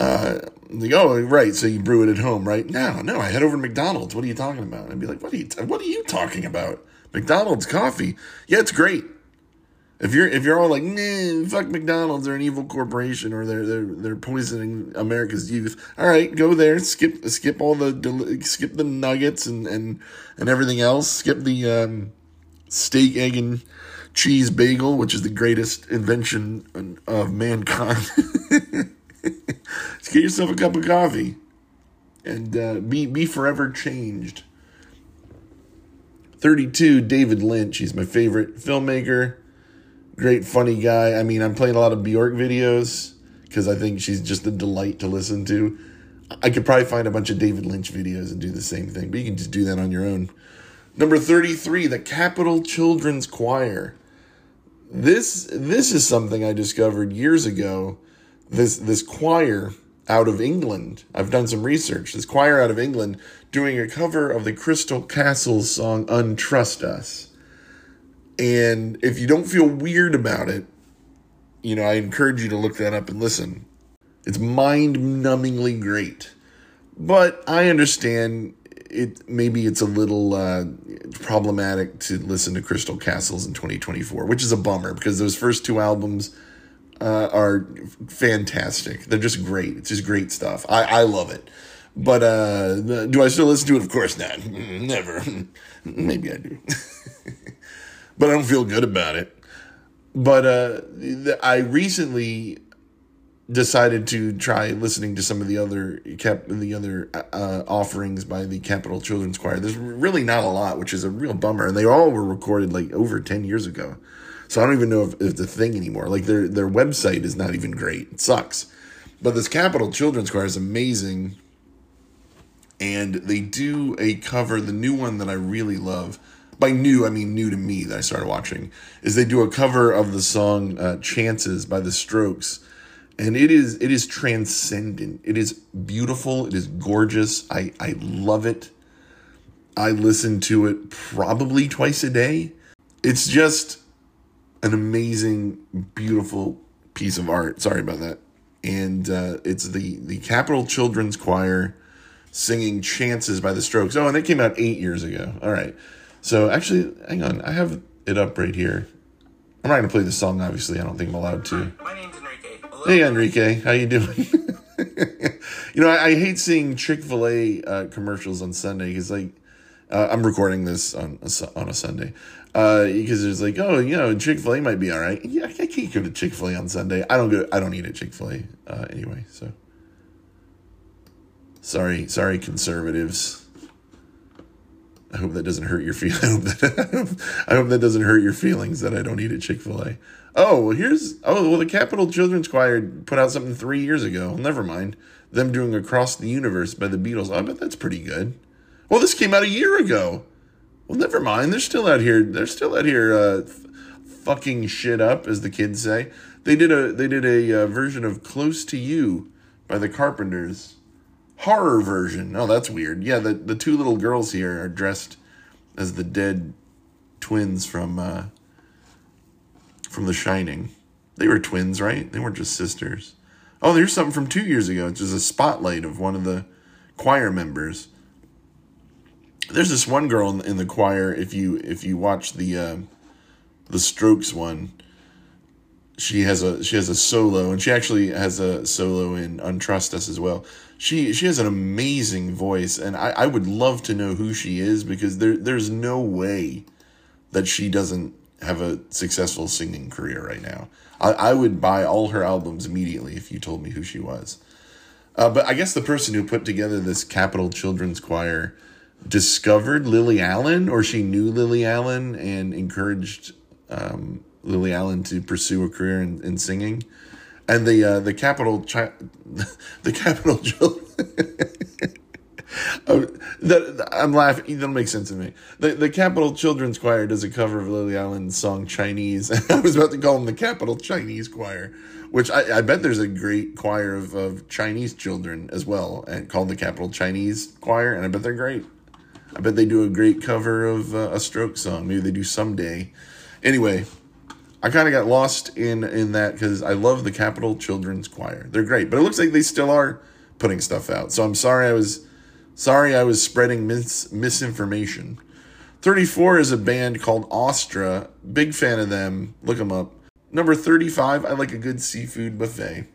uh, like, oh, right. So you brew it at home, right? No, no. I head over to McDonald's. What are you talking about? I'd be like, what are you, t- what are you talking about? McDonald's coffee. Yeah, it's great. If you're if you're all like, nah, fuck McDonald's, they're an evil corporation, or they're they're they're poisoning America's youth. All right, go there, skip skip all the skip the nuggets and and and everything else. Skip the um, steak, egg, and cheese bagel, which is the greatest invention of mankind. (laughs) Just (laughs) get yourself a cup of coffee and uh, be be forever changed. 32, David Lynch. He's my favorite filmmaker. Great, funny guy. I mean, I'm playing a lot of Bjork videos because I think she's just a delight to listen to. I could probably find a bunch of David Lynch videos and do the same thing, but you can just do that on your own. Number 33, the Capital Children's Choir. This this is something I discovered years ago. This this choir out of England. I've done some research. This choir out of England doing a cover of the Crystal Castles song Untrust Us. And if you don't feel weird about it, you know, I encourage you to look that up and listen. It's mind numbingly great. But I understand it maybe it's a little uh, problematic to listen to Crystal Castles in 2024, which is a bummer because those first two albums uh, are fantastic. They're just great. It's just great stuff. I, I love it. But uh, do I still listen to it? Of course not. (laughs) Never. (laughs) Maybe I do. (laughs) but I don't feel good about it. But uh, I recently decided to try listening to some of the other cap the other uh, offerings by the Capital Children's Choir. There's really not a lot, which is a real bummer, and they all were recorded like over ten years ago. So I don't even know if, if it's a thing anymore. Like their their website is not even great. It sucks. But this Capital Children's Choir is amazing. And they do a cover, the new one that I really love. By new, I mean new to me that I started watching. Is they do a cover of the song uh, "Chances" by The Strokes, and it is it is transcendent. It is beautiful. It is gorgeous. I I love it. I listen to it probably twice a day. It's just an amazing, beautiful piece of art. Sorry about that. And uh, it's the the Capital Children's Choir singing "Chances" by the Strokes. Oh, and it came out eight years ago. All right. So actually, hang on. I have it up right here. I'm not gonna play the song. Obviously, I don't think I'm allowed to. My name's Enrique. Hey Enrique, how you doing? (laughs) you know, I, I hate seeing Chick Fil A uh, commercials on Sunday because, like, uh, I'm recording this on a, on a Sunday because it's like, oh, you know, Chick Fil A might be all right. Yeah, I can't go to Chick Fil A on Sunday. I don't go. I don't eat at Chick Fil A uh, anyway. So, sorry, sorry, conservatives. I hope that doesn't hurt your feelings. (laughs) I hope that I hope that doesn't hurt your feelings that I don't eat at Chick Fil A. Oh, well, here's oh well, the Capital Children's Choir put out something three years ago. Never mind. Them doing "Across the Universe" by the Beatles. I bet that's pretty good. Well, this came out a year ago. Well, never mind. They're still out here. They're still out here, uh, f- fucking shit up, as the kids say. They did a they did a uh, version of "Close to You" by the Carpenters horror version. Oh, that's weird. Yeah, the the two little girls here are dressed as the dead twins from uh from The Shining. They were twins, right? They weren't just sisters. Oh, there's something from two years ago. It's just a spotlight of one of the choir members. There's this one girl in, in the choir. If you if you watch the uh, the Strokes one, she has a she has a solo and she actually has a solo in untrust us as well she she has an amazing voice and i i would love to know who she is because there there's no way that she doesn't have a successful singing career right now i i would buy all her albums immediately if you told me who she was uh, but i guess the person who put together this capital children's choir discovered lily allen or she knew lily allen and encouraged um, Lily Allen to pursue a career in, in singing, and the uh, the capital chi- (laughs) the capital children. (laughs) Oh, that I'm laughing. That'll make sense to me. The the Capital Children's Choir does a cover of Lily Allen's song Chinese. (laughs) I was about to call them the Capital Chinese Choir, which I, I bet there's a great choir of, of Chinese children as well, and called the Capital Chinese Choir, and I bet they're great. I bet they do a great cover of uh, a stroke song. Maybe they do someday. Anyway, I kind of got lost in in that because I love the Capital Children's Choir. They're great, but it looks like they still are putting stuff out. So I'm sorry I was sorry I was spreading mis- misinformation. 34 is a band called Ostra. Big fan of them. Look them up. Number 35, I like a good seafood buffet.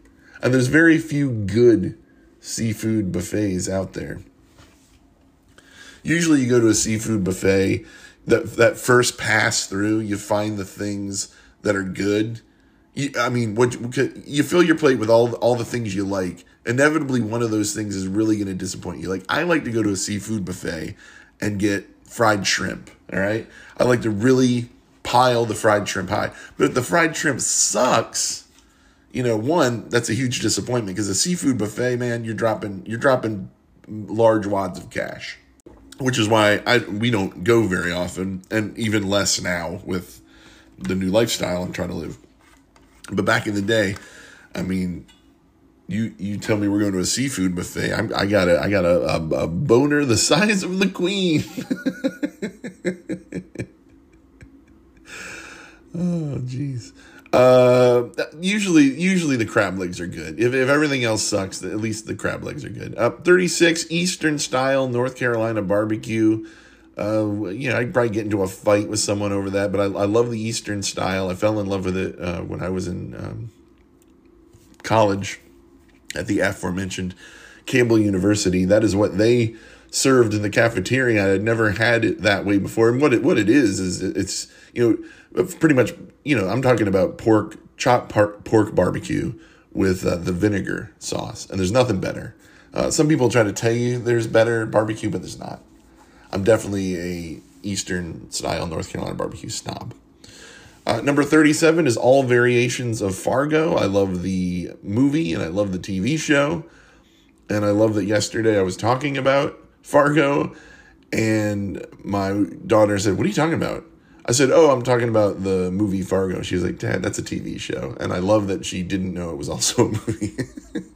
And there's very few good seafood buffets out there. Usually you go to a seafood buffet, that that first pass through, you find the things that are good. You, I mean, what you fill your plate with all all the things you like. Inevitably, one of those things is really going to disappoint you. Like I like to go to a seafood buffet and get fried shrimp. All right, I like to really pile the fried shrimp high. But if the fried shrimp sucks, you know, one that's a huge disappointment because a seafood buffet, man, you're dropping you're dropping large wads of cash, which is why I we don't go very often, and even less now with the new lifestyle I'm trying to live. But back in the day, I mean, you you tell me we're going to a seafood buffet. I'm, I got a I got a, a, a boner the size of the queen. (laughs) oh jeez. Uh, usually usually the crab legs are good. If if everything else sucks, at least the crab legs are good. Up uh, 36 Eastern style North Carolina barbecue. Uh, you know, I'd probably get into a fight with someone over that, but I, I love the Eastern style. I fell in love with it uh, when I was in um, college at the aforementioned Campbell University. That is what they served in the cafeteria. I had never had it that way before. And what it what it is is it's you know pretty much you know I'm talking about pork chopped pork barbecue with uh, the vinegar sauce, and there's nothing better. Uh, some people try to tell you there's better barbecue, but there's not. I'm definitely a Eastern style North Carolina barbecue snob. Uh, number 37 is all variations of Fargo. I love the movie and I love the TV show. And I love that yesterday I was talking about Fargo and my daughter said, What are you talking about? I said, "Oh, I'm talking about the movie Fargo." She was like, "Dad, that's a TV show," and I love that she didn't know it was also a movie.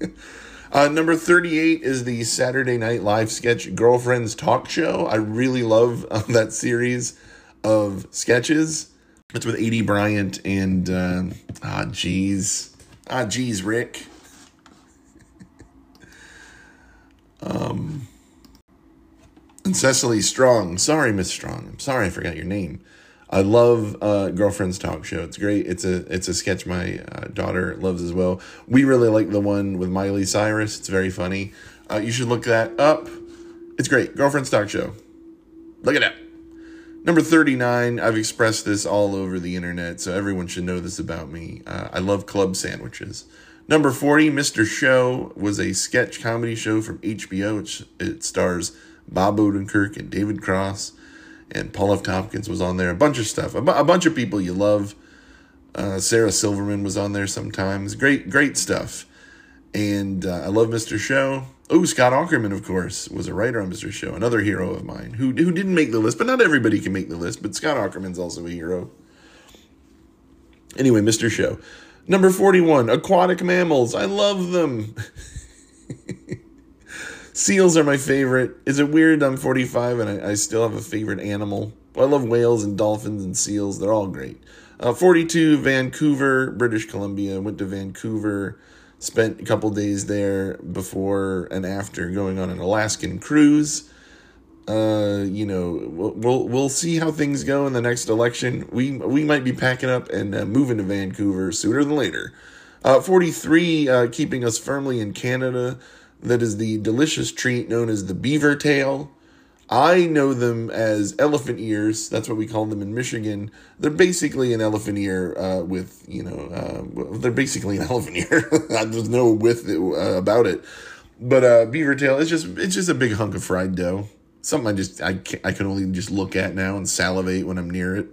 (laughs) uh, number 38 is the Saturday Night Live sketch Girlfriends Talk Show. I really love uh, (laughs) that series of sketches. It's with Aidy Bryant and uh, ah, geez, ah, geez, Rick. (laughs) um, and Cecily Strong. Sorry, Miss Strong. I'm sorry I forgot your name. I love uh, Girlfriend's Talk Show. It's great. It's a it's a sketch my uh, daughter loves as well. We really like the one with Miley Cyrus. It's very funny. Uh, you should look that up. It's great. Girlfriend's Talk Show. Look it up. Number 39, I've expressed this all over the internet, so everyone should know this about me. Uh, I love club sandwiches. Number 40, Mr. Show was a sketch comedy show from HBO. It, it stars Bob Odenkirk and David Cross, and Paul F. Tompkins was on there. A bunch of stuff. A, bu- a bunch of people you love. Uh, Sarah Silverman was on there sometimes. Great, great stuff. And uh, I love Mr. Show. Oh, Scott Aukerman, of course, was a writer on Mr. Show, another hero of mine who, who didn't make the list, but not everybody can make the list. But Scott Aukerman's also a hero. Anyway, Mr. Show. Number 41, aquatic mammals. I love them. (laughs) Seals are my favorite. Is it weird I'm 45 and I, I still have a favorite animal? I love whales and dolphins and seals. They're all great. Uh, 42, Vancouver, British Columbia. Went to Vancouver, spent a couple days there before and after going on an Alaskan cruise. Uh, you know, we'll, we'll we'll see how things go in the next election. We we might be packing up and uh, moving to Vancouver sooner than later. Uh, 43, uh, keeping us firmly in Canada. That is the delicious treat known as the beaver tail. I know them as elephant ears. That's what we call them in Michigan. They're basically an elephant ear uh, with, you know, uh, they're basically an (laughs) elephant ear. There's no with it, uh, about it. But uh, beaver tail, it's just it's just a big hunk of fried dough. Something I just I can, I can only just look at now and salivate when I'm near it.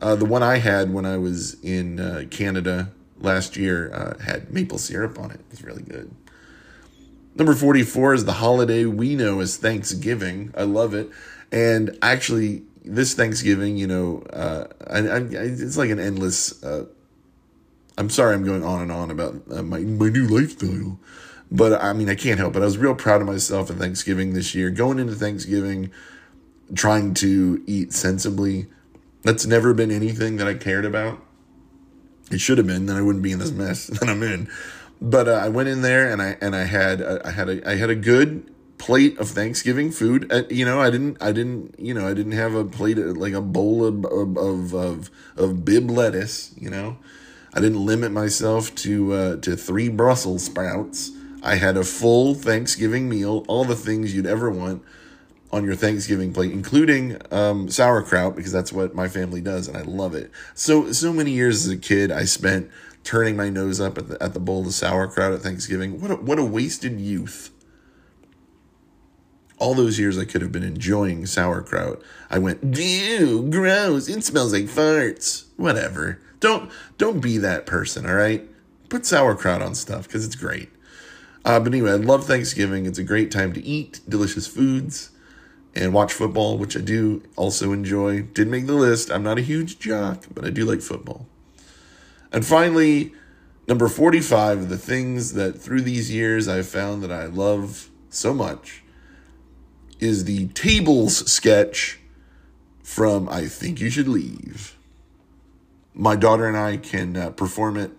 Uh, the one I had when I was in uh, Canada last year had maple syrup on it. It's really good. Number 44 is the holiday we know as Thanksgiving. I love it. And actually, this Thanksgiving, you know, uh, I, I, it's like an endless. Uh, I'm sorry I'm going on and on about uh, my, my new lifestyle. But I mean, I can't help it. I was real proud of myself at Thanksgiving this year. Going into Thanksgiving, trying to eat sensibly. That's never been anything that I cared about. It should have been, then I wouldn't be in this mess (laughs) that I'm in but uh, I went in there and I and I had uh, I had a I had a good plate of Thanksgiving food. Uh, you know, I didn't I didn't you know I didn't have a plate of, like a bowl of of of of bib lettuce. You know, I didn't limit myself to uh, to three Brussels sprouts. I had a full Thanksgiving meal, all the things you'd ever want on your Thanksgiving plate, including um, sauerkraut because that's what my family does, and I love it. So so many years as a kid, I spent turning my nose up at the, at the bowl of sauerkraut at Thanksgiving. What a, what a wasted youth. All those years I could have been enjoying sauerkraut. I went, ew, gross. It smells like farts. Whatever. Don't don't be that person. All right. Put sauerkraut on stuff because it's great. Uh, but anyway, I love Thanksgiving. It's a great time to eat delicious foods and watch football, which I do also enjoy. Didn't make the list. I'm not a huge jock, but I do like football. And finally, number 45, the things that through these years I've found that I love so much is the tables sketch from I Think You Should Leave. My daughter and I can uh, perform it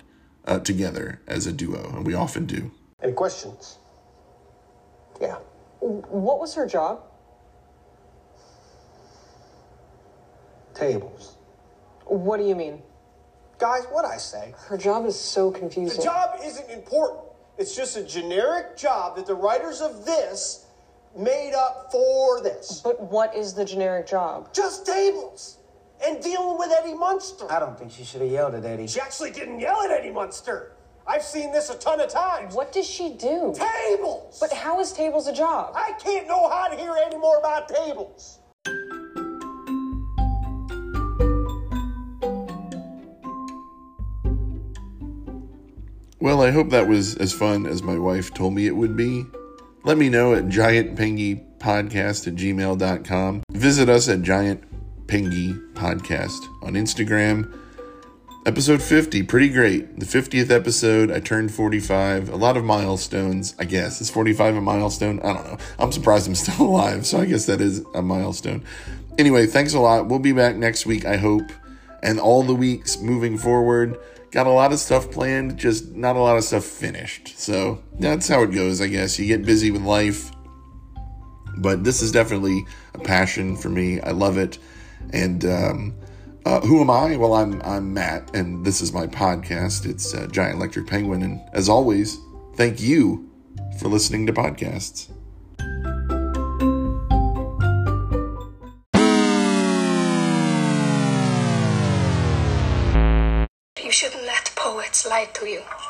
uh, together as a duo, and we often do. Any questions? Yeah. What was her job? Tables. What do you mean? Guys, what I say? Her job is so confusing. The job isn't important. It's just a generic job that the writers of this made up for this. But what is the generic job? Just tables. And dealing with Eddie Munster. I don't think she should have yelled at Eddie. She actually didn't yell at Eddie Munster. I've seen this a ton of times. What does she do? Tables! But how is tables a job? I can't know how to hear any more about tables. Well, I hope that was as fun as my wife told me it would be. Let me know at giantpengypodcast at gmail.com. Visit us at Pengy Podcast on Instagram. Episode 50, pretty great. The 50th episode, I turned 45. A lot of milestones, I guess. Is 45 a milestone? I don't know. I'm surprised I'm (laughs) still alive, so I guess that is a milestone. Anyway, thanks a lot. We'll be back next week, I hope, and all the weeks moving forward. Got a lot of stuff planned, just not a lot of stuff finished. So that's how it goes, I guess. You get busy with life, but this is definitely a passion for me. I love it. And um, uh, who am I? Well, I'm I'm Matt, and this is my podcast. It's uh, Giant Electric Penguin, and as always, thank you for listening to podcasts. You shouldn't let poets lie to you.